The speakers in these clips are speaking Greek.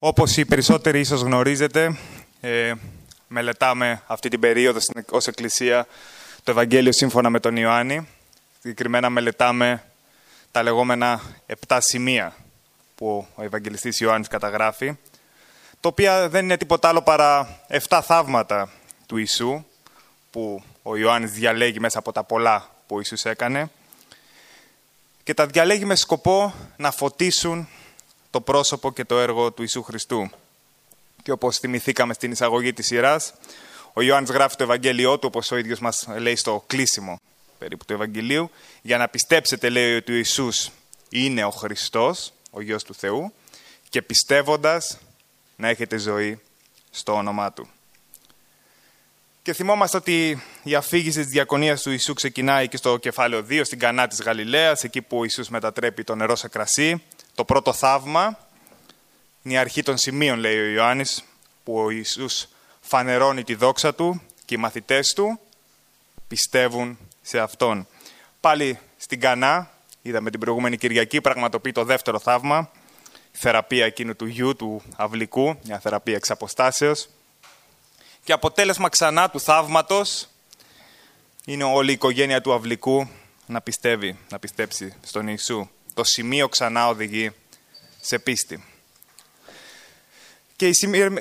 Όπως οι περισσότεροι ίσως γνωρίζετε, ε, μελετάμε αυτή την περίοδο στην, ως Εκκλησία το Ευαγγέλιο σύμφωνα με τον Ιωάννη. Συγκεκριμένα μελετάμε τα λεγόμενα επτά σημεία που ο Ευαγγελιστής Ιωάννης καταγράφει, το οποία δεν είναι τίποτα άλλο παρά 7 θαύματα του Ιησού, που ο Ιωάννης διαλέγει μέσα από τα πολλά που ο Ιησούς έκανε και τα διαλέγει με σκοπό να φωτίσουν το πρόσωπο και το έργο του Ιησού Χριστού. Και όπως θυμηθήκαμε στην εισαγωγή της σειράς, ο Ιωάννης γράφει το Ευαγγέλιό του, όπως ο ίδιος μας λέει στο κλείσιμο περίπου του Ευαγγελίου, για να πιστέψετε, λέει, ότι ο Ιησούς είναι ο Χριστός, ο Γιος του Θεού, και πιστεύοντας να έχετε ζωή στο όνομά Του. Και θυμόμαστε ότι η αφήγηση της διακονίας του Ιησού ξεκινάει και στο κεφάλαιο 2, στην Κανά της Γαλιλαίας, εκεί που ο Ιησούς μετατρέπει το νερό σε κρασί. Το πρώτο θαύμα είναι η αρχή των σημείων, λέει ο Ιωάννης, που ο Ιησούς φανερώνει τη δόξα Του και οι μαθητές Του πιστεύουν σε Αυτόν. Πάλι στην Κανά, είδαμε την προηγούμενη Κυριακή, πραγματοποιεί το δεύτερο θαύμα, η θεραπεία εκείνου του γιου, του αυλικού, μια θεραπεία εξ αποστάσεως. Και αποτέλεσμα ξανά του θαύματος είναι όλη η οικογένεια του αυλικού να πιστεύει, να πιστέψει στον Ιησού. Το σημείο ξανά οδηγεί σε πίστη. Και η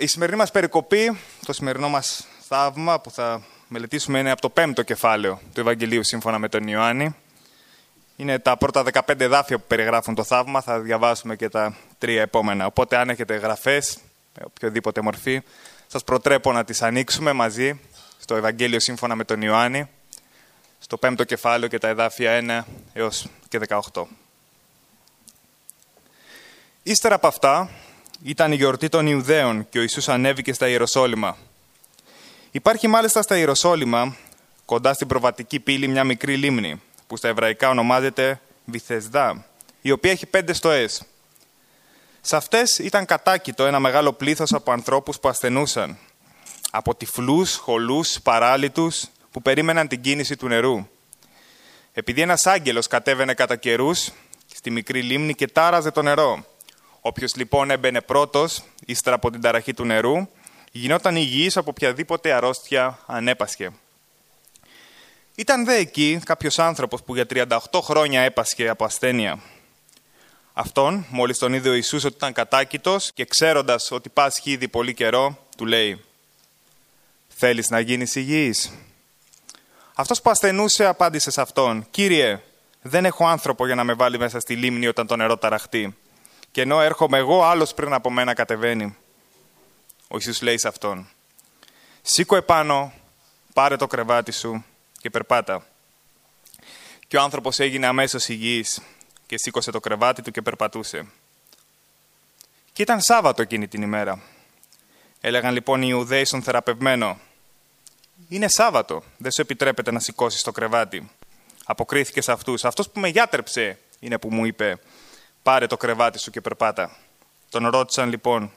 σημερινή μας περικοπή, το σημερινό μας θαύμα που θα μελετήσουμε είναι από το πέμπτο κεφάλαιο του Ευαγγελίου σύμφωνα με τον Ιωάννη. Είναι τα πρώτα 15 εδάφια που περιγράφουν το θαύμα, θα διαβάσουμε και τα τρία επόμενα. Οπότε αν έχετε γραφές, με οποιοδήποτε μορφή, σας προτρέπω να τις ανοίξουμε μαζί στο Ευαγγέλιο σύμφωνα με τον Ιωάννη, στο πέμπτο κεφάλαιο και τα εδάφια 1 έως και 18. Ύστερα από αυτά, ήταν η γιορτή των Ιουδαίων και ο Ιησούς ανέβηκε στα Ιεροσόλυμα. Υπάρχει μάλιστα στα Ιεροσόλυμα, κοντά στην προβατική πύλη, μια μικρή λίμνη, που στα εβραϊκά ονομάζεται Βυθεσδά, η οποία έχει πέντε στοές. Σε αυτές ήταν κατάκητο ένα μεγάλο πλήθος από ανθρώπους που ασθενούσαν, από τυφλούς, χολούς, παράλυτους, που περίμεναν την κίνηση του νερού. Επειδή ένας άγγελος κατέβαινε κατά καιρούς στη μικρή λίμνη και τάραζε το νερό. Όποιος λοιπόν έμπαινε πρώτος, ύστερα από την ταραχή του νερού, γινόταν υγιής από οποιαδήποτε αρρώστια ανέπασχε. Ήταν δε εκεί κάποιος άνθρωπος που για 38 χρόνια έπασχε από ασθένεια. Αυτόν, μόλις τον είδε ο Ιησούς ότι ήταν κατάκητος και ξέροντας ότι πάσχει ήδη πολύ καιρό, του λέει «Θέλεις να γίνεις υγιής» Αυτός που ασθενούσε απάντησε σε αυτόν «Κύριε, δεν έχω άνθρωπο για να με βάλει μέσα στη λίμνη όταν το νερό ταραχτεί και ενώ έρχομαι εγώ, άλλος πριν από μένα κατεβαίνει». Ο Ιησούς λέει σε αυτόν «Σήκω επάνω, πάρε το κρεβάτι σου και περπάτα». Και ο άνθρωπος έγινε αμέσως υγιής και σήκωσε το κρεβάτι του και περπατούσε. Και ήταν Σάββατο εκείνη την ημέρα. Έλεγαν λοιπόν οι Ιουδαίοι στον θεραπευμένο είναι Σάββατο. Δεν σου επιτρέπεται να σηκώσεις το κρεβάτι. Αποκρίθηκες σε αυτούς. Αυτός που με γιάτρεψε είναι που μου είπε: Πάρε το κρεβάτι σου και περπάτα. Τον ρώτησαν λοιπόν: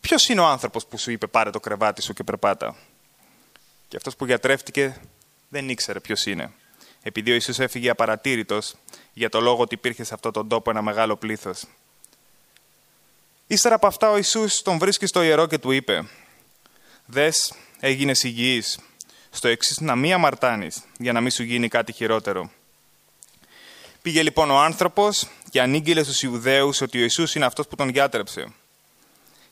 Ποιος είναι ο άνθρωπος που σου είπε: Πάρε το κρεβάτι σου και περπάτα; Και αυτός που γιατρεύτηκε δεν ήξερε ποιος είναι. Επειδή ο Ιησούς έφυγε απαρατήρητος για το λόγο ότι υπήρχε σε αυτόν τον τόπο ένα μεγάλο πλήθος. Ύστερα από αυτά ο Ιησούς τον βρίσκει στο ιερό και του είπε «Δες, έγινες υγιής. Στο εξής, να μην αμαρτάνεις, για να μην σου γίνει κάτι χειρότερο. Πήγε λοιπόν ο άνθρωπος και ανήγγειλε στους Ιουδαίους ότι ο Ιησούς είναι αυτός που τον γιάτρεψε.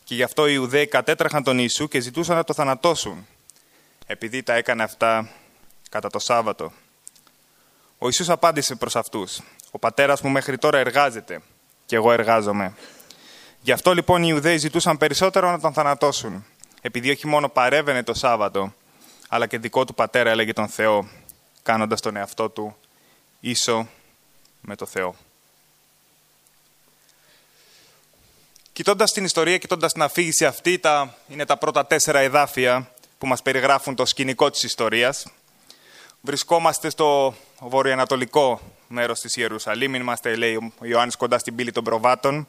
Και γι' αυτό οι Ιουδαίοι κατέτρεχαν τον Ιησού και ζητούσαν να το θανατώσουν, επειδή τα έκανε αυτά κατά το Σάββατο. Ο Ιησούς απάντησε προς αυτούς «Ο πατέρας μου μέχρι τώρα εργάζεται και εγώ εργάζομαι». Γι' αυτό λοιπόν οι Ιουδαίοι ζητούσαν περισσότερο να τον θανατώσουν επειδή όχι μόνο παρέβαινε το Σάββατο, αλλά και δικό του πατέρα έλεγε τον Θεό, κάνοντας τον εαυτό του ίσο με το Θεό. Κοιτώντας την ιστορία, κοιτώντας την αφήγηση αυτή, τα, είναι τα πρώτα τέσσερα εδάφια που μας περιγράφουν το σκηνικό της ιστορίας. Βρισκόμαστε στο βορειοανατολικό μέρος της Ιερουσαλήμ, είμαστε, λέει ο Ιωάννης, κοντά στην πύλη των προβάτων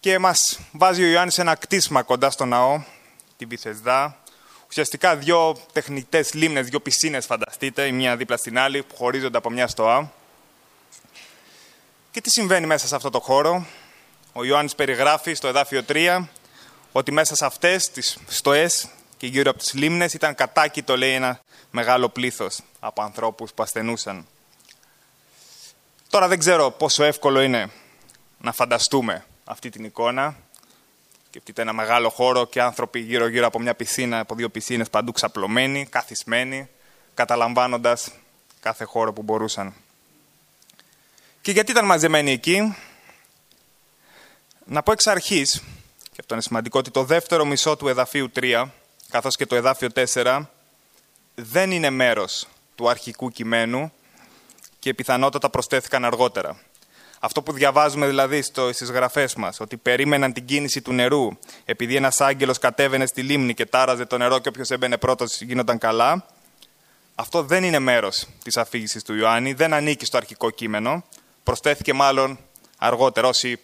και μας βάζει ο Ιωάννης ένα κτίσμα κοντά στο ναό, την Πιθεσδά. Ουσιαστικά δύο τεχνητές λίμνες, δύο πισίνες φανταστείτε, η μία δίπλα στην άλλη, που χωρίζονται από μια στοά. Και τι συμβαίνει μέσα σε αυτό το χώρο; Ο ο Ιωάννης περιγράφει στο εδάφιο 3 ότι μέσα σε αυτές τις στοές και γύρω από τις λίμνες ήταν κατάκητο, λέει, ένα μεγάλο πλήθος από ανθρώπους που ασθενούσαν. Τώρα δεν ξέρω πόσο εύκολο είναι να φανταστούμε αυτή την εικόνα. Σκεφτείτε ένα μεγάλο χώρο και άνθρωποι γύρω-γύρω από μια πισίνα, από δύο πισίνες παντού ξαπλωμένοι, καθισμένοι, καταλαμβάνοντας κάθε χώρο που μπορούσαν. Και γιατί ήταν μαζεμένοι εκεί, να πω εξ αρχής, και αυτό είναι σημαντικό, ότι το δεύτερο μισό του εδαφίου 3, καθώς και το εδάφιο 4, δεν είναι μέρος του αρχικού κειμένου και πιθανότατα προσθέθηκαν αργότερα. Αυτό που διαβάζουμε δηλαδή στο, στις γραφές μας, ότι περίμεναν την κίνηση του νερού, επειδή ένας άγγελος κατέβαινε στη λίμνη και τάραζε το νερό και όποιος έμπαινε πρώτος γίνονταν καλά, αυτό δεν είναι μέρος της αφήγησης του Ιωάννη, δεν ανήκει στο αρχικό κείμενο, προσθέθηκε μάλλον αργότερα. Όσοι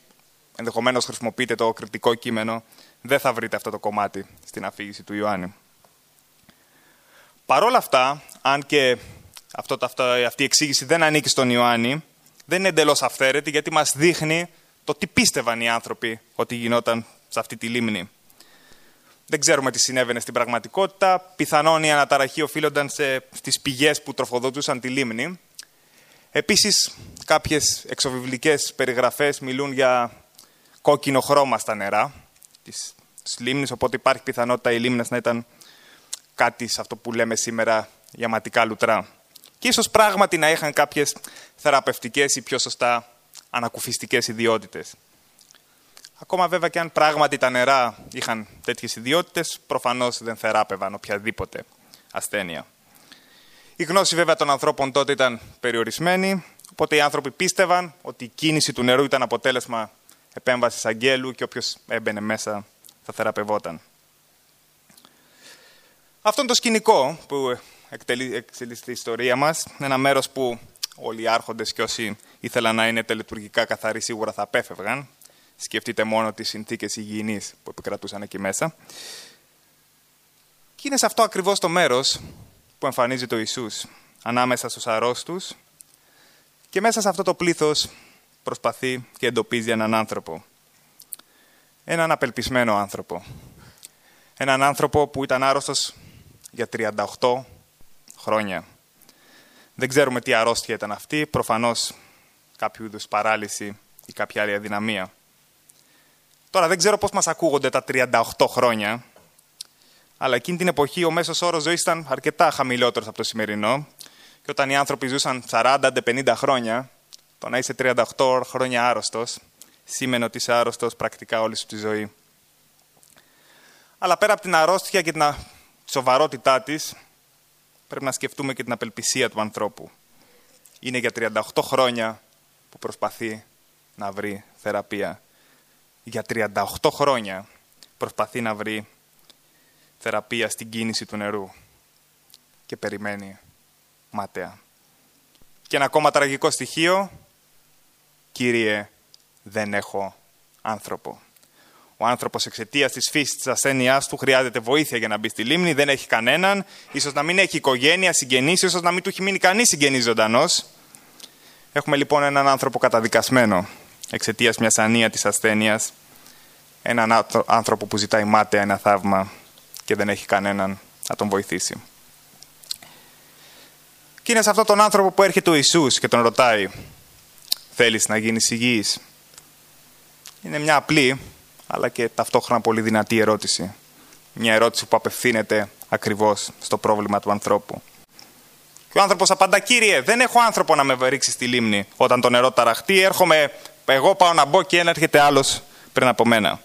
ενδεχομένως χρησιμοποιείτε το κριτικό κείμενο, δεν θα βρείτε αυτό το κομμάτι στην αφήγηση του Ιωάννη. Παρ' όλα αυτά, αν και αυτό, αυτή η εξήγηση δεν ανήκει στον Ιωάννη, δεν είναι εντελώς αυθαίρετη γιατί μας δείχνει το τι πίστευαν οι άνθρωποι ότι γινόταν σε αυτή τη λίμνη. Δεν ξέρουμε τι συνέβαινε στην πραγματικότητα. Πιθανόν η αναταραχή οφείλονταν σε, στις πηγές που τροφοδοτούσαν τη λίμνη. Επίσης, κάποιες εξοβιβλικές περιγραφές μιλούν για κόκκινο χρώμα στα νερά της, της λίμνης, οπότε υπάρχει πιθανότητα οι λίμνες να ήταν κάτι σε αυτό που λέμε σήμερα γιαματικά λουτρά. Και ίσως πράγματι να είχαν κάποιες θεραπευτικές ή πιο σωστά ανακουφιστικές ιδιότητες. Ακόμα βέβαια και αν πράγματι τα νερά είχαν τέτοιες ιδιότητες, προφανώς δεν θεράπευαν οποιαδήποτε ασθένεια. Η γνώση βέβαια των ανθρώπων τότε ήταν περιορισμένη, οπότε οι άνθρωποι πίστευαν ότι η κίνηση του νερού ήταν αποτέλεσμα επέμβασης αγγέλου και όποιος έμπαινε μέσα θα θεραπευόταν. Αυτό είναι το σκηνικό που εκτελεί η ιστορία μας. Ένα μέρος που όλοι οι άρχοντες και όσοι ήθελαν να είναι τελετουργικά καθαροί σίγουρα θα απέφευγαν. Σκεφτείτε μόνο τις συνθήκες υγιεινής που επικρατούσαν εκεί μέσα. Και είναι σε αυτό ακριβώς το μέρος που εμφανίζει το Ιησούς, ανάμεσα στους αρρώστους και μέσα σε αυτό το πλήθος προσπαθεί και εντοπίζει έναν άνθρωπο. Έναν απελπισμένο άνθρωπο. Έναν άνθρωπο που ήταν άρρωστος για 38 χρόνια. Δεν ξέρουμε τι αρρώστια ήταν αυτή, προφανώς κάποιο είδους παράλυση ή κάποια άλλη αδυναμία. Τώρα δεν ξέρω πώς μας ακούγονται τα 38 χρόνια, αλλά εκείνη την εποχή ο μέσος όρος ζωής ήταν αρκετά χαμηλότερος από το σημερινό και όταν οι άνθρωποι ζούσαν 40-50 χρόνια, το να είσαι 38 χρόνια άρρωστος, σήμαινε ότι είσαι άρρωστος πρακτικά όλη σου τη ζωή. Αλλά πέρα από την αρρώστια και την σοβαρότητά της, πρέπει να σκεφτούμε και την απελπισία του ανθρώπου. Είναι για 38 χρόνια που προσπαθεί να βρει θεραπεία. Για 38 χρόνια προσπαθεί να βρει θεραπεία στην κίνηση του νερού και περιμένει μάταια. Και ένα ακόμα τραγικό στοιχείο, Κύριε, δεν έχω άνθρωπο. Ο άνθρωπος εξαιτίας της φύσης της ασθένειάς του χρειάζεται βοήθεια για να μπει στη λίμνη, δεν έχει κανέναν, ίσως να μην έχει οικογένεια, συγγενείς, ίσως να μην του έχει μείνει κανείς συγγενής ζωντανός. Έχουμε λοιπόν έναν άνθρωπο καταδικασμένο εξαιτίας μιας ανία της ασθένειας, έναν άνθρωπο που ζητάει μάταια ένα θαύμα και δεν έχει κανέναν να τον βοηθήσει. Και είναι σε αυτόν τον άνθρωπο που έρχεται ο Ιησούς και τον ρωτάει «Θέλεις να γίνεις υγιής» Είναι μια απλή αλλά και ταυτόχρονα πολύ δυνατή ερώτηση. Μια ερώτηση που απευθύνεται ακριβώς στο πρόβλημα του ανθρώπου. Και ο άνθρωπος απαντά, κύριε, δεν έχω άνθρωπο να με ρίξει στη λίμνη. Όταν το νερό ταραχτεί, έρχομαι, εγώ πάω να μπω και ένα έρχεται άλλος πριν από μένα.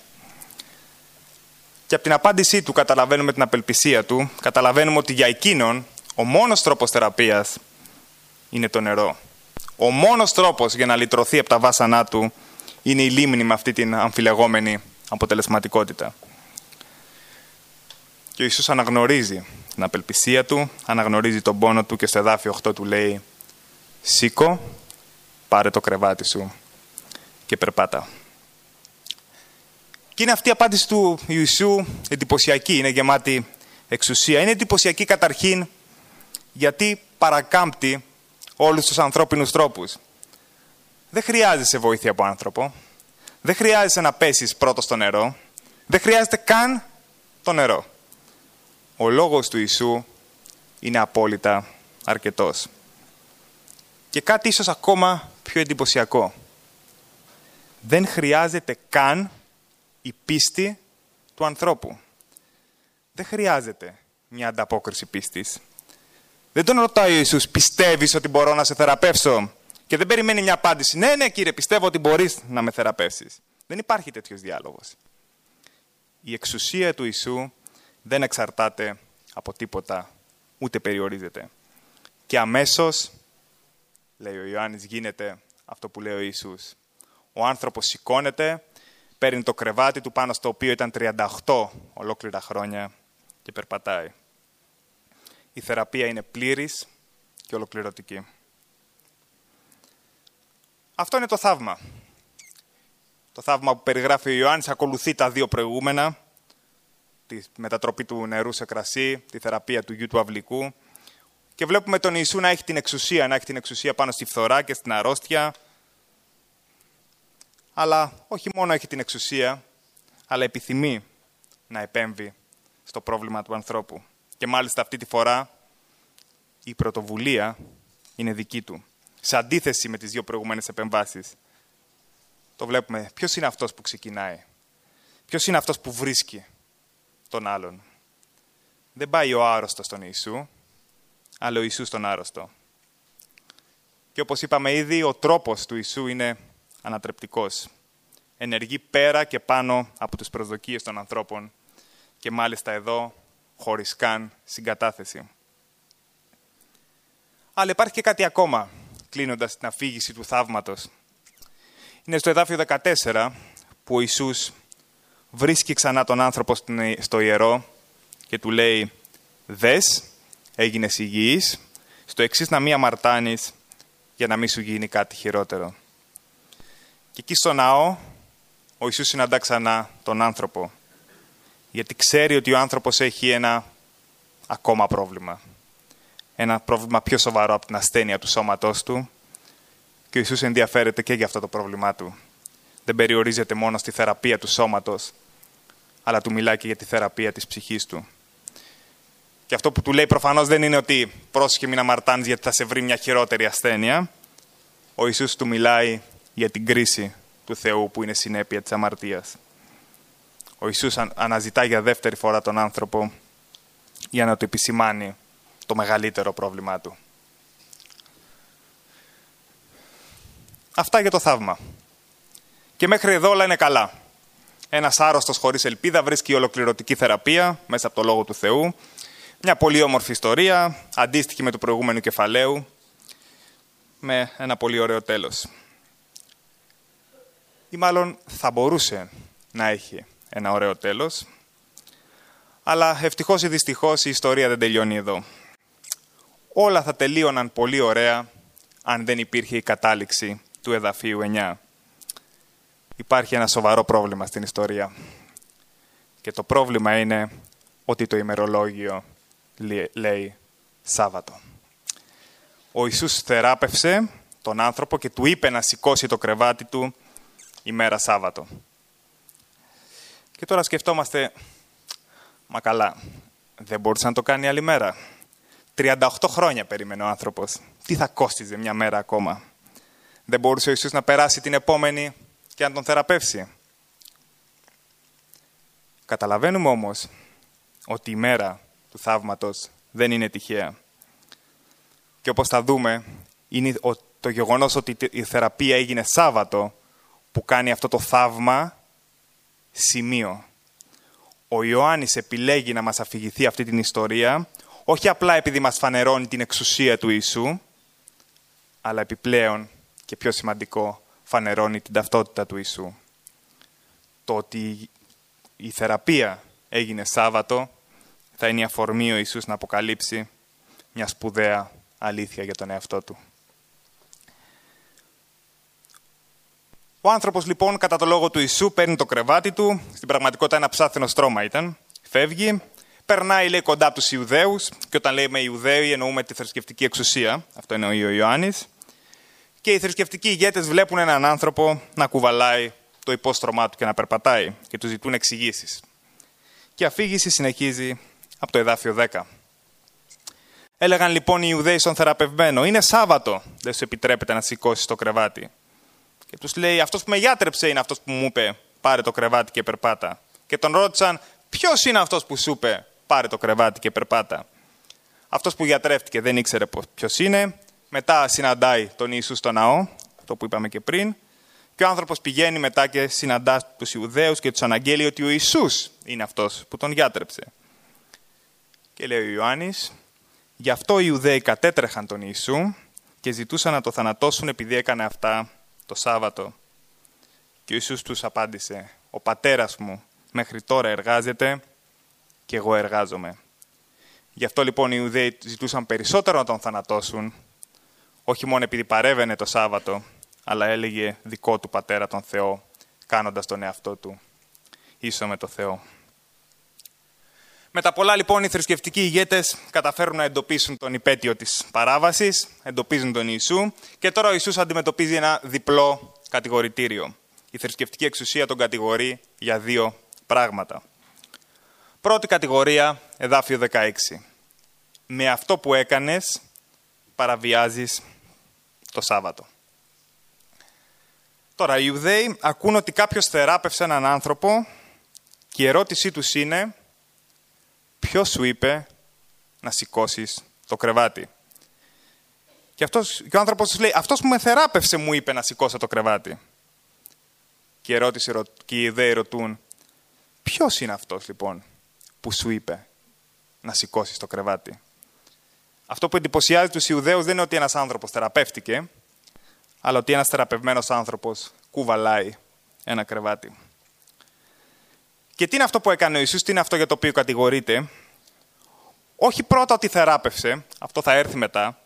Και από την απάντησή του καταλαβαίνουμε την απελπισία του, καταλαβαίνουμε ότι για εκείνον ο μόνος τρόπος θεραπείας είναι το νερό. Ο μόνος τρόπος για να λυτρωθεί από τα βάσανά του είναι η λίμνη με αυτή την αμφιλεγόμενη αποτελεσματικότητα. Και ο Ιησούς αναγνωρίζει την απελπισία του, αναγνωρίζει τον πόνο του και στο εδάφιο 8 του λέει «Σήκω, πάρε το κρεβάτι σου και περπάτα». Και είναι αυτή η απάντηση του Ιησού εντυπωσιακή, είναι γεμάτη εξουσία. Είναι εντυπωσιακή καταρχήν γιατί παρακάμπτει όλους τους ανθρώπινους τρόπους. Δεν χρειάζεσαι βοήθεια από άνθρωπο. δεν χρειάζεσαι να πέσεις πρώτο στο νερό. Δεν χρειάζεται καν το νερό. Ο λόγος του Ιησού είναι απόλυτα αρκετός. Και κάτι ίσως ακόμα πιο εντυπωσιακό. Δεν χρειάζεται καν η πίστη του ανθρώπου. Δεν χρειάζεται μια ανταπόκριση πίστης. Δεν τον ρωτάει ο Ιησούς, πιστεύεις ότι μπορώ να σε θεραπεύσω; Και δεν περιμένει μια απάντηση, ναι, ναι κύριε, πιστεύω ότι μπορείς να με θεραπεύσεις. Δεν υπάρχει τέτοιος διάλογος. Η εξουσία του Ιησού δεν εξαρτάται από τίποτα, ούτε περιορίζεται. Και αμέσως, λέει ο Ιωάννης, γίνεται αυτό που λέει ο Ιησούς. Ο άνθρωπος σηκώνεται, παίρνει το κρεβάτι του πάνω στο οποίο ήταν 38 ολόκληρα χρόνια και περπατάει. Η θεραπεία είναι πλήρης και ολοκληρωτική. Αυτό είναι το θαύμα. Το θαύμα που περιγράφει ο Ιωάννης ακολουθεί τα δύο προηγούμενα, τη μετατροπή του νερού σε κρασί, τη θεραπεία του γιου του αυλικού. Και βλέπουμε τον Ιησού να έχει την εξουσία, να έχει την εξουσία πάνω στη φθορά και στην αρρώστια. Αλλά όχι μόνο έχει την εξουσία, αλλά επιθυμεί να επέμβει στο πρόβλημα του ανθρώπου. Και μάλιστα αυτή τη φορά η πρωτοβουλία είναι δική του. Σε αντίθεση με τις δύο προηγούμενες επεμβάσεις. Το βλέπουμε. Ποιος είναι αυτός που ξεκινάει; Ποιος είναι αυτός που βρίσκει τον άλλον; Δεν πάει ο άρρωστος στον Ιησού, αλλά ο Ιησούς στον άρρωστο. Και όπως είπαμε ήδη, ο τρόπος του Ιησού είναι ανατρεπτικός. Ενεργεί πέρα και πάνω από τις προσδοκίες των ανθρώπων και μάλιστα εδώ χωρίς καν συγκατάθεση. Αλλά υπάρχει και κάτι ακόμα, κλείνοντας την αφήγηση του θαύματος. Είναι στο εδάφιο 14 που ο Ιησούς βρίσκει ξανά τον άνθρωπο στο ιερό και του λέει «Δες, έγινες υγιής, στο εξής να μην αμαρτάνεις για να μην σου γίνει κάτι χειρότερο». Και εκεί στο ναό ο Ιησούς συναντά ξανά τον άνθρωπο γιατί ξέρει ότι ο άνθρωπος έχει ένα ακόμα πρόβλημα. Ένα πρόβλημα πιο σοβαρό από την ασθένεια του σώματός του και ο Ιησούς ενδιαφέρεται και για αυτό το πρόβλημά του. Δεν περιορίζεται μόνο στη θεραπεία του σώματος, αλλά του μιλάει και για τη θεραπεία της ψυχής του. Και αυτό που του λέει προφανώς δεν είναι ότι πρόσχε μην αμαρτάνεις γιατί θα σε βρει μια χειρότερη ασθένεια. Ο Ιησούς του μιλάει για την κρίση του Θεού που είναι συνέπεια της αμαρτίας ο Ιησούς αναζητά για δεύτερη φορά τον άνθρωπο για να του επισημάνει το μεγαλύτερο πρόβλημά του. Αυτά για το θαύμα. Και μέχρι εδώ όλα είναι καλά. Ένας άρρωστος χωρίς ελπίδα βρίσκει ολοκληρωτική θεραπεία μέσα από το Λόγο του Θεού. Μια πολύ όμορφη ιστορία, αντίστοιχη με το προηγούμενο κεφαλαίου, με ένα πολύ ωραίο τέλος. Ή μάλλον θα μπορούσε να έχει ένα ωραίο τέλος. Αλλά ευτυχώς ή δυστυχώς η ιστορία δεν τελειώνει εδώ. Όλα θα τελείωναν πολύ ωραία αν δεν υπήρχε η κατάληξη του εδαφίου 9. Υπάρχει ένα σοβαρό πρόβλημα στην ιστορία. Και το πρόβλημα είναι ότι το ημερολόγιο λέει Σάββατο. Ο Ιησούς θεράπευσε τον άνθρωπο και του είπε να σηκώσει το κρεβάτι του ημέρα Σάββατο. Και τώρα σκεφτόμαστε, μα καλά, δεν μπορούσε να το κάνει άλλη μέρα. 38 χρόνια περίμενε ο άνθρωπος. Τι θα κόστιζε μια μέρα ακόμα. Δεν μπορούσε ο Ιησούς να περάσει την επόμενη και να τον θεραπεύσει. Καταλαβαίνουμε όμως ότι η μέρα του θαύματος δεν είναι τυχαία. Και όπως θα δούμε, είναι το γεγονός ότι η θεραπεία έγινε Σάββατο που κάνει αυτό το θαύμα σημείο. Ο Ιωάννης επιλέγει να μας αφηγηθεί αυτή την ιστορία, όχι απλά επειδή μας φανερώνει την εξουσία του Ιησού, αλλά επιπλέον και πιο σημαντικό, φανερώνει την ταυτότητα του Ιησού. Το ότι η θεραπεία έγινε Σάββατο θα είναι η αφορμή ο Ιησούς να αποκαλύψει μια σπουδαία αλήθεια για τον εαυτό του. Ο άνθρωπος λοιπόν, κατά το λόγο του Ιησού, παίρνει το κρεβάτι του. Στην πραγματικότητα, ένα ψάθινο στρώμα ήταν. Φεύγει. Περνάει, λέει, κοντά από τους Ιουδαίους. Και όταν λέμε Ιουδαίοι, εννοούμε τη θρησκευτική εξουσία. Αυτό είναι ο Ιωάννης. Και οι θρησκευτικοί ηγέτες βλέπουν έναν άνθρωπο να κουβαλάει το υπόστρωμά του και να περπατάει και του ζητούν εξηγήσεις. Και η αφήγηση συνεχίζει από το εδάφιο 10. Έλεγαν λοιπόν οι Ιουδαίοι στον θεραπευμένο: Είναι Σάββατο, δεν σου επιτρέπεται να σηκώσεις το κρεβάτι. Και τους λέει: Αυτός που με γιάτρεψε είναι αυτός που μου είπε: Πάρε το κρεβάτι και περπάτα. Και τον ρώτησαν: Ποιος είναι αυτός που σου είπε: Πάρε το κρεβάτι και περπάτα. Αυτός που γιατρεύτηκε δεν ήξερε ποιος είναι. Μετά συναντάει τον Ιησούς στο ναό, το που είπαμε και πριν. Και ο άνθρωπος πηγαίνει μετά και συναντά τους Ιουδαίους και τους αναγγέλει ότι ο Ιησούς είναι αυτός που τον γιάτρεψε. Και λέει ο Ιωάννης, γι' αυτό οι Ιουδαίοι κατέτρεχαν τον Ιησού και ζητούσαν να το θανατώσουν επειδή έκανε αυτά το Σάββατο. Και ο Ιησούς τους απάντησε, ο πατέρας μου μέχρι τώρα εργάζεται και εγώ εργάζομαι. Γι' αυτό λοιπόν οι Ιουδαίοι ζητούσαν περισσότερο να τον θανατώσουν, όχι μόνο επειδή παρέβαινε το Σάββατο, αλλά έλεγε δικό του πατέρα τον Θεό, κάνοντας τον εαυτό του ίσο με το Θεό. Με τα πολλά λοιπόν οι θρησκευτικοί ηγέτες καταφέρουν να εντοπίσουν τον υπέτειο της παράβασης, εντοπίζουν τον Ιησού και τώρα ο Ιησούς αντιμετωπίζει ένα διπλό κατηγορητήριο. Η θρησκευτική εξουσία τον κατηγορεί για δύο πράγματα. Πρώτη κατηγορία, εδάφιο 16. Με αυτό που έκανες παραβιάζεις το Σάββατο. Τώρα, οι Ιουδαίοι ακούν ότι κάποιος θεράπευσε έναν άνθρωπο και η ερώτησή τους είναι ποιος σου είπε να σηκώσεις το κρεβάτι; Και, αυτός, και ο άνθρωπος τους λέει, αυτός που με θεράπευσε μου είπε να σηκώσω το κρεβάτι. Και, η ερώτηση, και οι Ιουδαίοι ρωτούν, ποιος είναι αυτός λοιπόν που σου είπε να σηκώσεις το κρεβάτι; Αυτό που εντυπωσιάζει τους Ιουδαίους δεν είναι ότι ένας άνθρωπος θεραπεύτηκε, αλλά ότι ένας θεραπευμένος άνθρωπος κουβαλάει ένα κρεβάτι. Και τι είναι αυτό που έκανε ο Ιησούς, τι είναι αυτό για το οποίο κατηγορείται; Όχι πρώτα ότι θεράπευσε, αυτό θα έρθει μετά,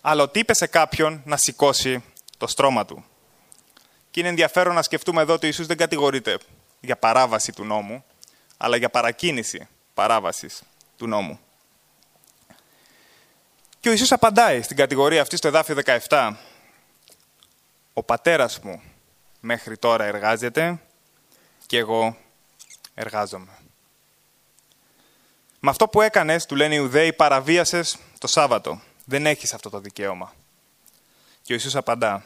αλλά ότι είπε σε κάποιον να σηκώσει το στρώμα του. Και είναι ενδιαφέρον να σκεφτούμε εδώ ότι ο Ιησούς δεν κατηγορείται για παράβαση του νόμου, αλλά για παρακίνηση παράβασης του νόμου. Και ο Ιησούς απαντάει στην κατηγορία αυτή στο εδάφιο 17. Ο πατέρας μου μέχρι τώρα εργάζεται και εγώ εργάζομαι. Με αυτό που έκανες, του λένε οι Ιουδαίοι, παραβίασες το Σάββατο. Δεν έχεις αυτό το δικαίωμα. Και ο Ιησούς απαντά,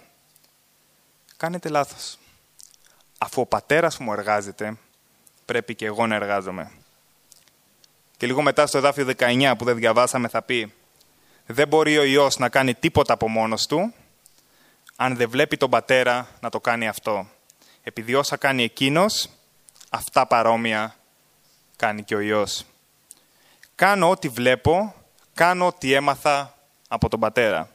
κάνετε λάθος. Αφού ο πατέρας μου εργάζεται, πρέπει και εγώ να εργάζομαι. Και λίγο μετά στο εδάφιο 19 που δεν διαβάσαμε θα πει δεν μπορεί ο Υιός να κάνει τίποτα από μόνος του αν δεν βλέπει τον πατέρα να το κάνει αυτό. Επειδή όσα κάνει εκείνος, αυτά παρόμοια κάνει και ο Υιός. Κάνω ό,τι βλέπω, κάνω ό,τι έμαθα από τον πατέρα.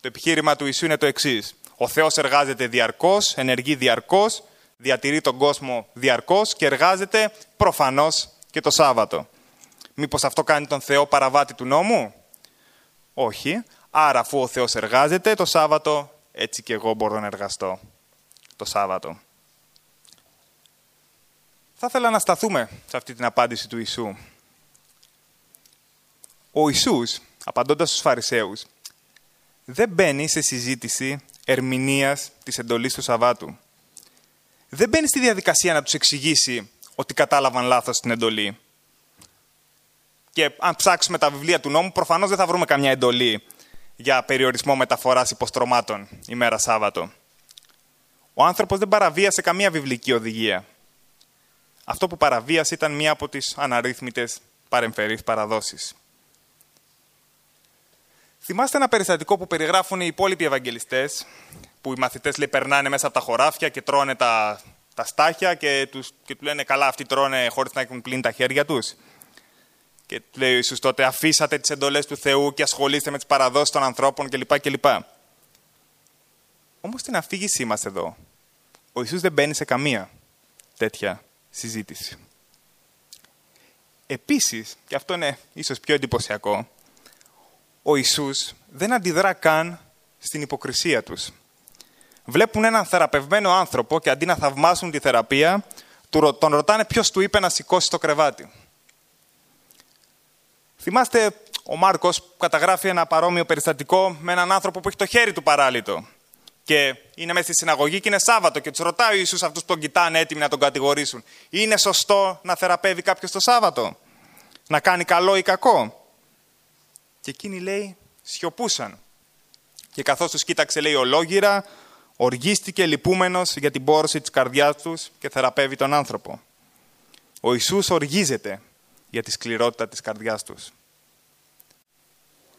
Το επιχείρημα του Ιησού είναι το εξής. Ο Θεός εργάζεται διαρκώς, ενεργεί διαρκώς, διατηρεί τον κόσμο διαρκώς και εργάζεται προφανώς και το Σάββατο. Μήπως αυτό κάνει τον Θεό παραβάτη του νόμου; Όχι. Άρα αφού ο Θεός εργάζεται το Σάββατο, έτσι και εγώ μπορώ να εργαστώ το Σάββατο. Θα ήθελα να σταθούμε σε αυτή την απάντηση του Ιησού. Ο Ιησούς, απαντώντας στους Φαρισαίους, δεν μπαίνει σε συζήτηση ερμηνείας της εντολής του Σαββάτου. Δεν μπαίνει στη διαδικασία να τους εξηγήσει ότι κατάλαβαν λάθος την εντολή. Και αν ψάξουμε τα βιβλία του νόμου, προφανώς δεν θα βρούμε καμιά εντολή για περιορισμό μεταφοράς υποστρωμάτων ημέρα Σάββατο. Ο άνθρωπος δεν παραβίασε καμία βιβλική οδηγία. Αυτό που παραβίασε ήταν μία από τις αναρρύθμιτες παρεμφερείς παραδόσεις. Θυμάστε ένα περιστατικό που περιγράφουν οι υπόλοιποι Ευαγγελιστές, που οι μαθητές περνάνε μέσα από τα χωράφια και τρώνε τα, τα στάχια και, τους, και του λένε καλά αυτοί τρώνε χωρίς να έχουν πλύνει τα χέρια τους. Και λέει ο Ιησούς τότε, αφήσατε τις εντολές του Θεού και ασχολείστε με τις παραδόσεις των ανθρώπων κλπ. κλπ. Όμως στην αφήγησή μας εδώ, ο Ιησούς δεν μπαίνει σε καμία τέτοια συζήτηση. Επίσης, και αυτό είναι ίσως πιο εντυπωσιακό, ο Ιησούς δεν αντιδρά καν στην υποκρισία τους. Βλέπουν έναν θεραπευμένο άνθρωπο και αντί να θαυμάσουν τη θεραπεία, τον ρωτάνε ποιος του είπε να σηκώσει το κρεβάτι. Θυμάστε, ο Μάρκος καταγράφει ένα παρόμοιο περιστατικό με έναν άνθρωπο που έχει το χέρι του παράλυτο. Και είναι μέσα στη συναγωγή και είναι Σάββατο και τους ρωτάει ο Ιησούς αυτούς που τον κοιτάνε έτοιμοι να τον κατηγορήσουν. Είναι σωστό να θεραπεύει κάποιος το Σάββατο, να κάνει καλό ή κακό; Και εκείνοι λέει σιωπούσαν. Και καθώς τους κοίταξε λέει ολόγυρα, οργίστηκε λυπούμενος για την πόρωση της καρδιάς τους και θεραπεύει τον άνθρωπο. Ο Ιησούς οργίζεται για τη σκληρότητα της καρδιάς τους.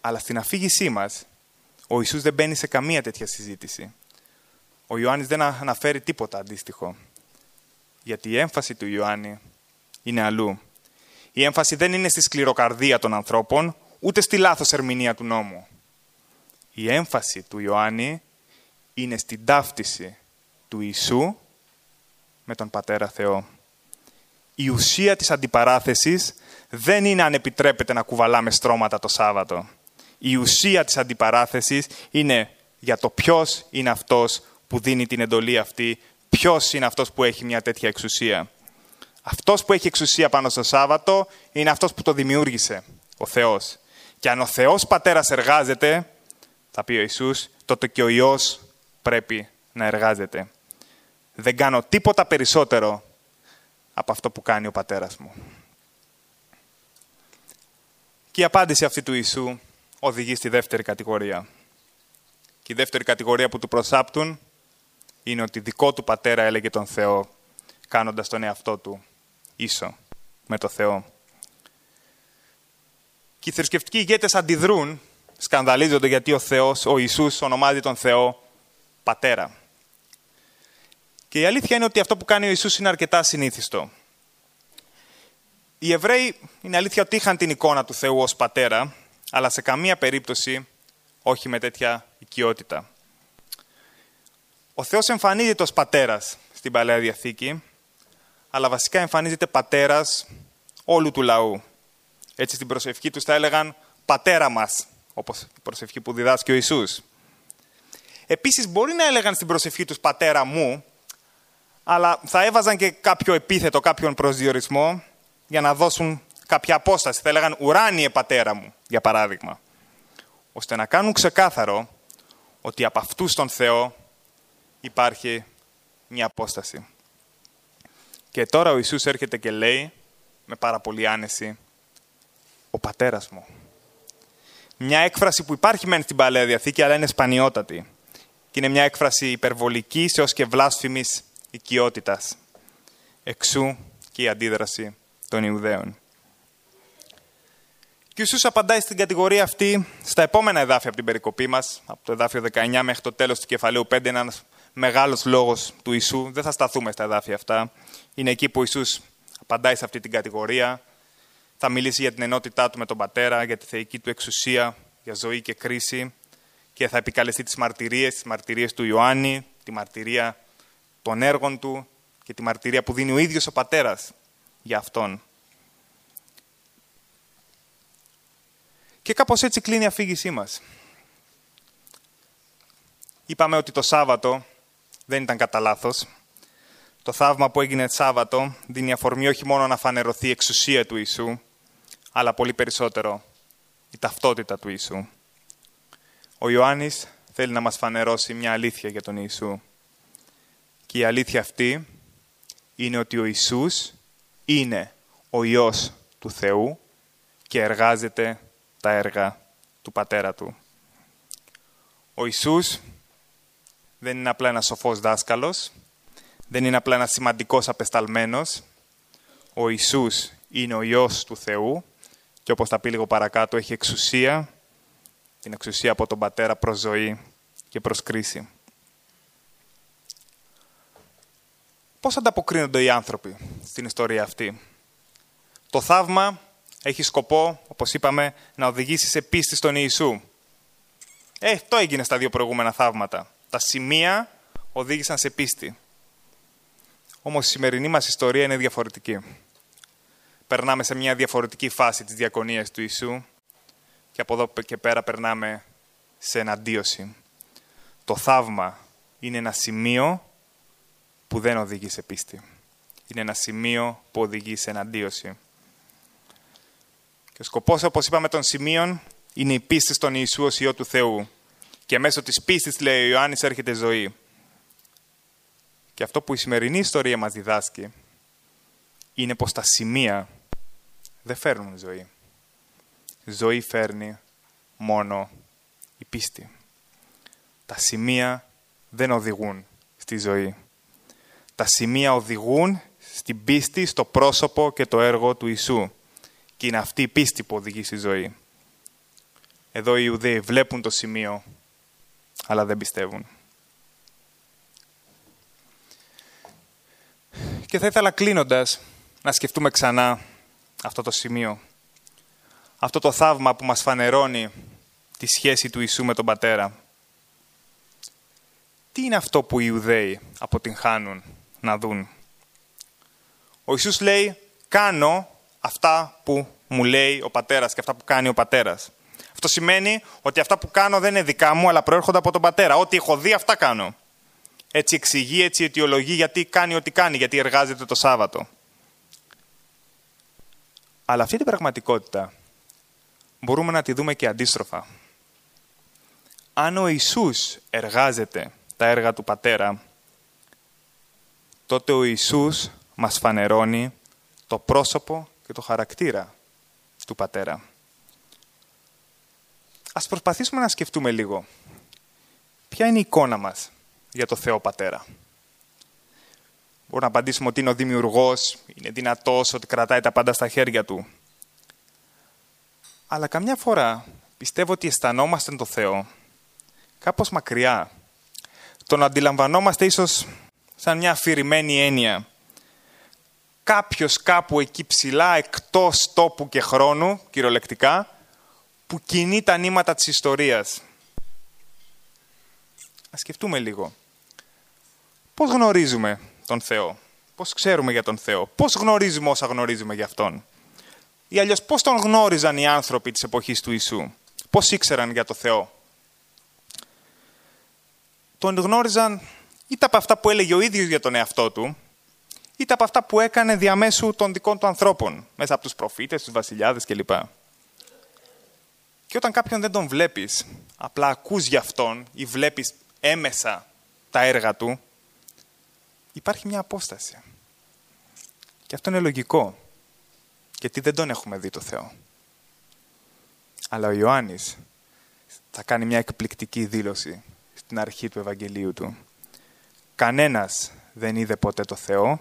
Αλλά στην αφήγησή μας, ο Ιησούς δεν μπαίνει σε καμία τέτοια συζήτηση. Ο Ιωάννης δεν αναφέρει τίποτα αντίστοιχο. Γιατί η έμφαση του Ιωάννη είναι αλλού. Η έμφαση δεν είναι στη σκληροκαρδία των ανθρώπων, ούτε στη λάθος ερμηνεία του νόμου. Η έμφαση του Ιωάννη είναι στην ταύτιση του Ιησού με τον Πατέρα Θεό. Η ουσία της αντιπαράθεσης δεν είναι αν επιτρέπεται να κουβαλάμε στρώματα το Σάββατο. Η ουσία της αντιπαράθεσης είναι για το ποιος είναι αυτός που δίνει την εντολή αυτή, ποιος είναι αυτός που έχει μια τέτοια εξουσία. Αυτός που έχει εξουσία πάνω στο Σάββατο είναι αυτός που το δημιούργησε, ο Θεός. Και αν ο Θεός Πατέρας εργάζεται, θα πει ο Ιησούς, τότε και ο Υιός πρέπει να εργάζεται. Δεν κάνω τίποτα περισσότερο από αυτό που κάνει ο Πατέρας μου. Και η απάντηση αυτή του Ιησού οδηγεί στη δεύτερη κατηγορία. Και η δεύτερη κατηγορία που του προσάπτουν είναι ότι δικό του πατέρα έλεγε τον Θεό, κάνοντας τον εαυτό του ίσο με το Θεό. Και οι θρησκευτικοί ηγέτες αντιδρούν, σκανδαλίζονται γιατί ο Θεός, ο Ιησούς ονομάζει τον Θεό πατέρα. Και η αλήθεια είναι ότι αυτό που κάνει ο Ιησούς είναι αρκετά συνήθιστο. Οι Εβραίοι είναι αλήθεια ότι είχαν την εικόνα του Θεού ως πατέρα, αλλά σε καμία περίπτωση όχι με τέτοια οικειότητα. Ο Θεός εμφανίζεται ως πατέρας στην Παλαιά Διαθήκη, αλλά βασικά εμφανίζεται πατέρας όλου του λαού. Έτσι στην προσευχή τους θα έλεγαν «πατέρα μας», όπως η προσευχή που διδάσκει ο Ιησούς. Επίσης μπορεί να έλεγαν στην προσευχή τους «πατέρα μου», αλλά θα έβαζαν και κάποιο επίθετο, κάποιον προσδιορισμό, για να δώσουν κάποια απόσταση. Θα έλεγαν «ουράνιε πατέρα μου», για παράδειγμα. Ώστε να κάνουν ξεκάθαρο ότι από αυτού τον Θεό υπάρχει μια απόσταση. Και τώρα ο Ιησούς έρχεται και λέει, με πάρα πολύ άνεση, «Ο πατέρας μου». Μια έκφραση που υπάρχει μεν στην Παλαιά Διαθήκη, αλλά είναι σπανιότατη. Και είναι μια έκφραση υπερβολικής έως και βλάσφημης οικειότητας. Εξού και η αντίδραση των Ιουδαίων. Και ο Ιησούς απαντάει στην κατηγορία αυτή στα επόμενα εδάφια από την περικοπή μας, από το εδάφιο 19 μέχρι το τέλος του κεφαλαίου 5, ένας μεγάλος λόγος του Ιησού. Δεν θα σταθούμε στα εδάφια αυτά. Είναι εκεί που ο Ιησούς απαντάει σε αυτή την κατηγορία. Θα μιλήσει για την ενότητά του με τον Πατέρα, για τη θεϊκή του εξουσία, για ζωή και κρίση και θα επικαλεστεί τις μαρτυρίες, τις μαρτυρίες του Ιωάννη, τη μαρτυρία των έργων του και τη μαρτυρία που δίνει ο ίδιος ο Πατέρας για Αυτόν. Και κάπως έτσι κλείνει η αφήγησή μας. Είπαμε ότι το Σάββατο δεν ήταν κατά λάθος. Το θαύμα που έγινε Σάββατο δίνει αφορμή όχι μόνο να φανερωθεί η εξουσία του Ιησού, αλλά πολύ περισσότερο η ταυτότητα του Ιησού. Ο Ιωάννης θέλει να μας φανερώσει μια αλήθεια για τον Ιησού. Και η αλήθεια αυτή είναι ότι ο Ιησούς είναι ο Υιός του Θεού και εργάζεται τα έργα του Πατέρα Του. Ο Ιησούς δεν είναι απλά ένας σοφός δάσκαλος, δεν είναι απλά ένας σημαντικός απεσταλμένος. Ο Ιησούς είναι ο Υιός του Θεού και όπως θα πει λίγο παρακάτω έχει εξουσία, την εξουσία από τον Πατέρα προς ζωή και προς κρίση. Πώς ανταποκρίνονται οι άνθρωποι στην ιστορία αυτή; Το θαύμα έχει σκοπό, όπως είπαμε, να οδηγήσεις σε πίστη στον Ιησού. Ε, το έγινε στα δύο προηγούμενα θαύματα. Τα σημεία οδήγησαν σε πίστη. Όμως η σημερινή μας ιστορία είναι διαφορετική. Περνάμε σε μια διαφορετική φάση της διακονίας του Ιησού και από εδώ και πέρα περνάμε σε εναντίωση. Το θαύμα είναι ένα σημείο που δεν οδηγεί σε πίστη. Είναι ένα σημείο που οδηγεί σε εναντίωση. Και ο σκοπός, όπως είπαμε, των σημείων είναι η πίστη στον Ιησού ως Υιό του Θεού. Και μέσω της πίστης, λέει ο Ιωάννης, έρχεται ζωή. Και αυτό που η σημερινή ιστορία μας διδάσκει είναι πως τα σημεία δεν φέρνουν ζωή. Ζωή φέρνει μόνο η πίστη. Τα σημεία δεν οδηγούν στη ζωή. Τα σημεία οδηγούν στην πίστη, στο πρόσωπο και το έργο του Ιησού. Και είναι αυτή η πίστη που οδηγεί στη ζωή. Εδώ οι Ιουδαίοι βλέπουν το σημείο, αλλά δεν πιστεύουν. Και θα ήθελα κλείνοντας να σκεφτούμε ξανά αυτό το σημείο. Αυτό το θαύμα που μας φανερώνει τη σχέση του Ιησού με τον Πατέρα. Τι είναι αυτό που οι Ιουδαίοι αποτυγχάνουν να δουν; Ο Ιησούς λέει, κάνω αυτά που μου λέει ο Πατέρας και αυτά που κάνει ο Πατέρας. Αυτό σημαίνει ότι αυτά που κάνω δεν είναι δικά μου, αλλά προέρχονται από τον Πατέρα. Ό,τι έχω δει, αυτά κάνω. Έτσι εξηγεί, έτσι αιτιολογεί γιατί κάνει ό,τι κάνει, γιατί εργάζεται το Σάββατο. Αλλά αυτή την πραγματικότητα μπορούμε να τη δούμε και αντίστροφα. Αν ο Ιησούς εργάζεται τα έργα του Πατέρα, τότε ο Ιησούς μας φανερώνει το πρόσωπο και το χαρακτήρα του Πατέρα. Ας προσπαθήσουμε να σκεφτούμε λίγο. Ποια είναι η εικόνα μας για το Θεό Πατέρα; Μπορούμε να απαντήσουμε ότι είναι ο δημιουργός, είναι δυνατός, ότι κρατάει τα πάντα στα χέρια του. Αλλά καμιά φορά πιστεύω ότι αισθανόμαστε το Θεό κάπως μακριά. Τον αντιλαμβανόμαστε ίσως σαν μια αφηρημένη έννοια. Κάποιος κάπου εκεί ψηλά, εκτός τόπου και χρόνου, κυριολεκτικά, που κινεί τα νήματα της ιστορίας. Ας σκεφτούμε λίγο. Πώς γνωρίζουμε τον Θεό; Πώς ξέρουμε για τον Θεό; Πώς γνωρίζουμε όσα γνωρίζουμε για Αυτόν; Ή αλλιώς πώς τον γνώριζαν οι άνθρωποι της εποχής του Ιησού; Πώς ήξεραν για τον Θεό; Τον γνώριζαν είτε από αυτά που έλεγε ο ίδιος για τον εαυτό του, είτε από αυτά που έκανε διαμέσου των δικών του ανθρώπων, μέσα από τους προφήτες, τους βασιλιάδες κλπ. Και όταν κάποιον δεν τον βλέπεις, απλά ακούς για αυτόν ή βλέπεις έμεσα τα έργα του, υπάρχει μια απόσταση. Και αυτό είναι λογικό, γιατί δεν τον έχουμε δει το Θεό. Αλλά ο Ιωάννης θα κάνει μια εκπληκτική δήλωση στην αρχή του Ευαγγελίου του. Κανένας δεν είδε ποτέ το Θεό,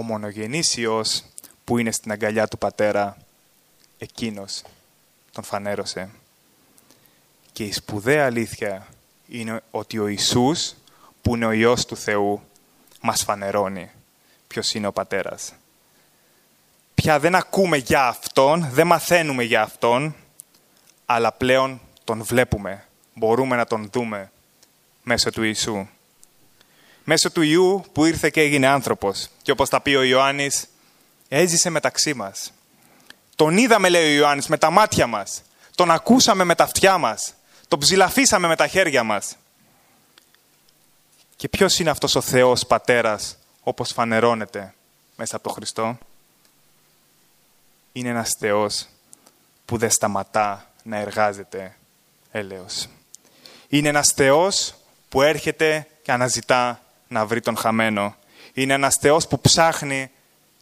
ο μονογενής Υιός που είναι στην αγκαλιά του Πατέρα, εκείνος τον φανέρωσε. Και η σπουδαία αλήθεια είναι ότι ο Ιησούς, που είναι ο Υιός του Θεού, μας φανερώνει ποιος είναι ο Πατέρας. Πια δεν ακούμε για Αυτόν, δεν μαθαίνουμε για Αυτόν, αλλά πλέον τον βλέπουμε, μπορούμε να τον δούμε μέσω του Ιησού. Μέσω του Ιού που ήρθε και έγινε άνθρωπος. Και όπως τα πει ο Ιωάννης, έζησε μεταξύ μας. Τον είδαμε, λέει ο Ιωάννης, με τα μάτια μας. Τον ακούσαμε με τα αυτιά μας. Τον ψηλαφίσαμε με τα χέρια μας. Και ποιος είναι αυτός ο Θεός Πατέρας, όπως φανερώνεται μέσα από τον Χριστό; Είναι ένας Θεός που δεν σταματά να εργάζεται έλεος. Είναι ένας Θεός που έρχεται και αναζητά να βρει τον χαμένο. Είναι ένας Θεός που ψάχνει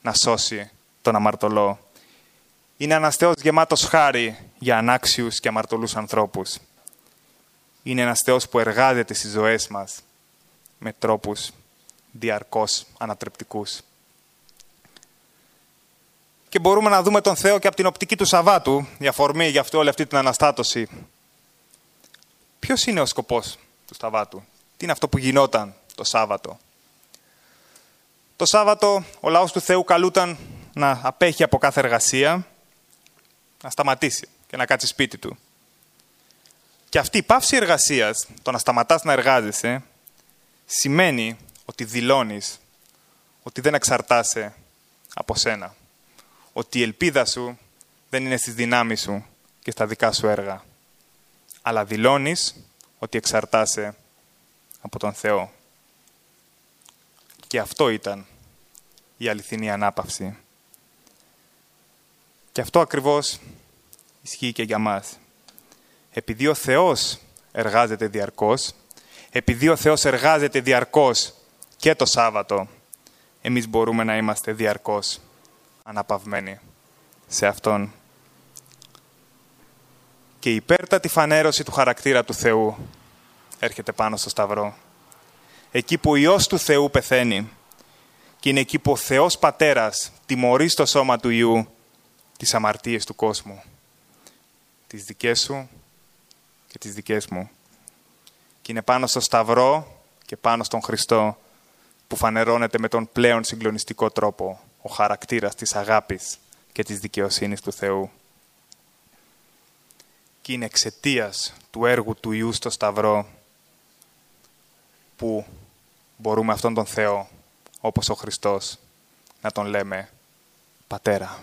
να σώσει τον αμαρτωλό. Είναι ένας Θεός γεμάτος χάρη για ανάξιους και αμαρτωλούς ανθρώπους. Είναι ένας Θεός που εργάζεται στις ζωές μας με τρόπους διαρκώς ανατρεπτικούς. Και μπορούμε να δούμε τον Θεό και από την οπτική του Σαββάτου, η αφορμή για αυτή όλη αυτή την αναστάτωση. Ποιος είναι ο σκοπός του Σαββάτου, τι είναι αυτό που γινόταν; Το Σάββατο. Το Σάββατο ο λαός του Θεού καλούταν να απέχει από κάθε εργασία, να σταματήσει και να κάτσει σπίτι του. Και αυτή η πάυση εργασίας, το να σταματάς να εργάζεσαι, σημαίνει ότι δηλώνεις ότι δεν εξαρτάσαι από σένα. Ότι η ελπίδα σου δεν είναι στις δυνάμεις σου και στα δικά σου έργα. Αλλά δηλώνεις ότι εξαρτάσαι από τον Θεό. Και αυτό ήταν η αληθινή ανάπαυση. Και αυτό ακριβώς ισχύει και για μας. Επειδή ο Θεός εργάζεται διαρκώς, επειδή ο Θεός εργάζεται διαρκώς και το Σάββατο, εμείς μπορούμε να είμαστε διαρκώς αναπαυμένοι σε Αυτόν. Και η υπέρτατη φανέρωση του χαρακτήρα του Θεού έρχεται πάνω στο Σταυρό. Εκεί που ο Υιός του Θεού πεθαίνει και είναι εκεί που ο Θεός Πατέρας τιμωρεί στο σώμα του Υιού τις αμαρτίες του κόσμου. Τις δικές σου και τις δικές μου. Και είναι πάνω στο Σταυρό και πάνω στον Χριστό που φανερώνεται με τον πλέον συγκλονιστικό τρόπο ο χαρακτήρας της αγάπης και της δικαιοσύνης του Θεού. Και είναι εξαιτίας του έργου του Ιού στο Σταυρό που μπορούμε αυτόν τον Θεό, όπως ο Χριστός, να τον λέμε Πατέρα.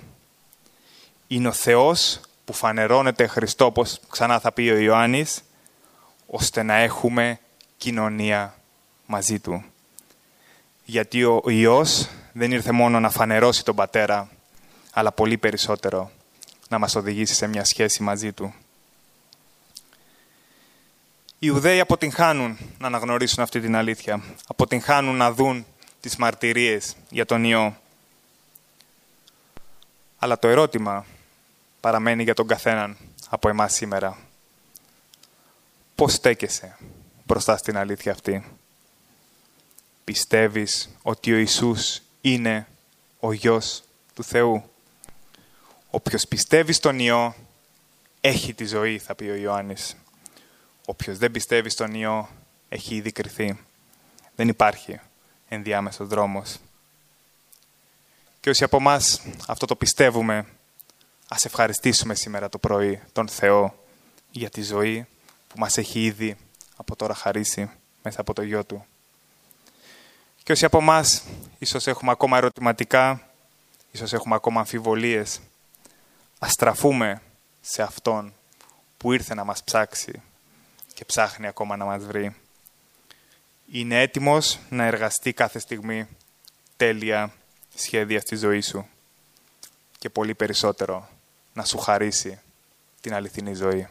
Είναι ο Θεός που φανερώνεται Χριστό, όπως ξανά θα πει ο Ιωάννης, ώστε να έχουμε κοινωνία μαζί Του. Γιατί ο Υιός δεν ήρθε μόνο να φανερώσει τον Πατέρα, αλλά πολύ περισσότερο να μας οδηγήσει σε μια σχέση μαζί Του. Οι Ιουδαίοι αποτυγχάνουν να αναγνωρίσουν αυτή την αλήθεια. Αποτυγχάνουν να δουν τις μαρτυρίες για τον Υιό. Αλλά το ερώτημα παραμένει για τον καθέναν από εμάς σήμερα. Πώς στέκεσαι μπροστά στην αλήθεια αυτή; Πιστεύεις ότι ο Ιησούς είναι ο Γιος του Θεού; Όποιος πιστεύει στον Υιό έχει τη ζωή, θα πει ο Ιωάννης. Όποιος δεν πιστεύει στον Υιό έχει ήδη κρυθεί. Δεν υπάρχει ενδιάμεσος δρόμος. Και όσοι από εμάς αυτό το πιστεύουμε, ας ευχαριστήσουμε σήμερα το πρωί τον Θεό για τη ζωή που μας έχει ήδη από τώρα χαρίσει μέσα από το Γιο Του. Και όσοι από εμάς ίσως έχουμε ακόμα ερωτηματικά, ίσως έχουμε ακόμα αμφιβολίες, ας στραφούμε σε Αυτόν που ήρθε να μας ψάξει και ψάχνει ακόμα να μας βρει. Είναι έτοιμος να εργαστεί κάθε στιγμή τέλεια σχέδια στη ζωή σου και πολύ περισσότερο να σου χαρίσει την αληθινή ζωή.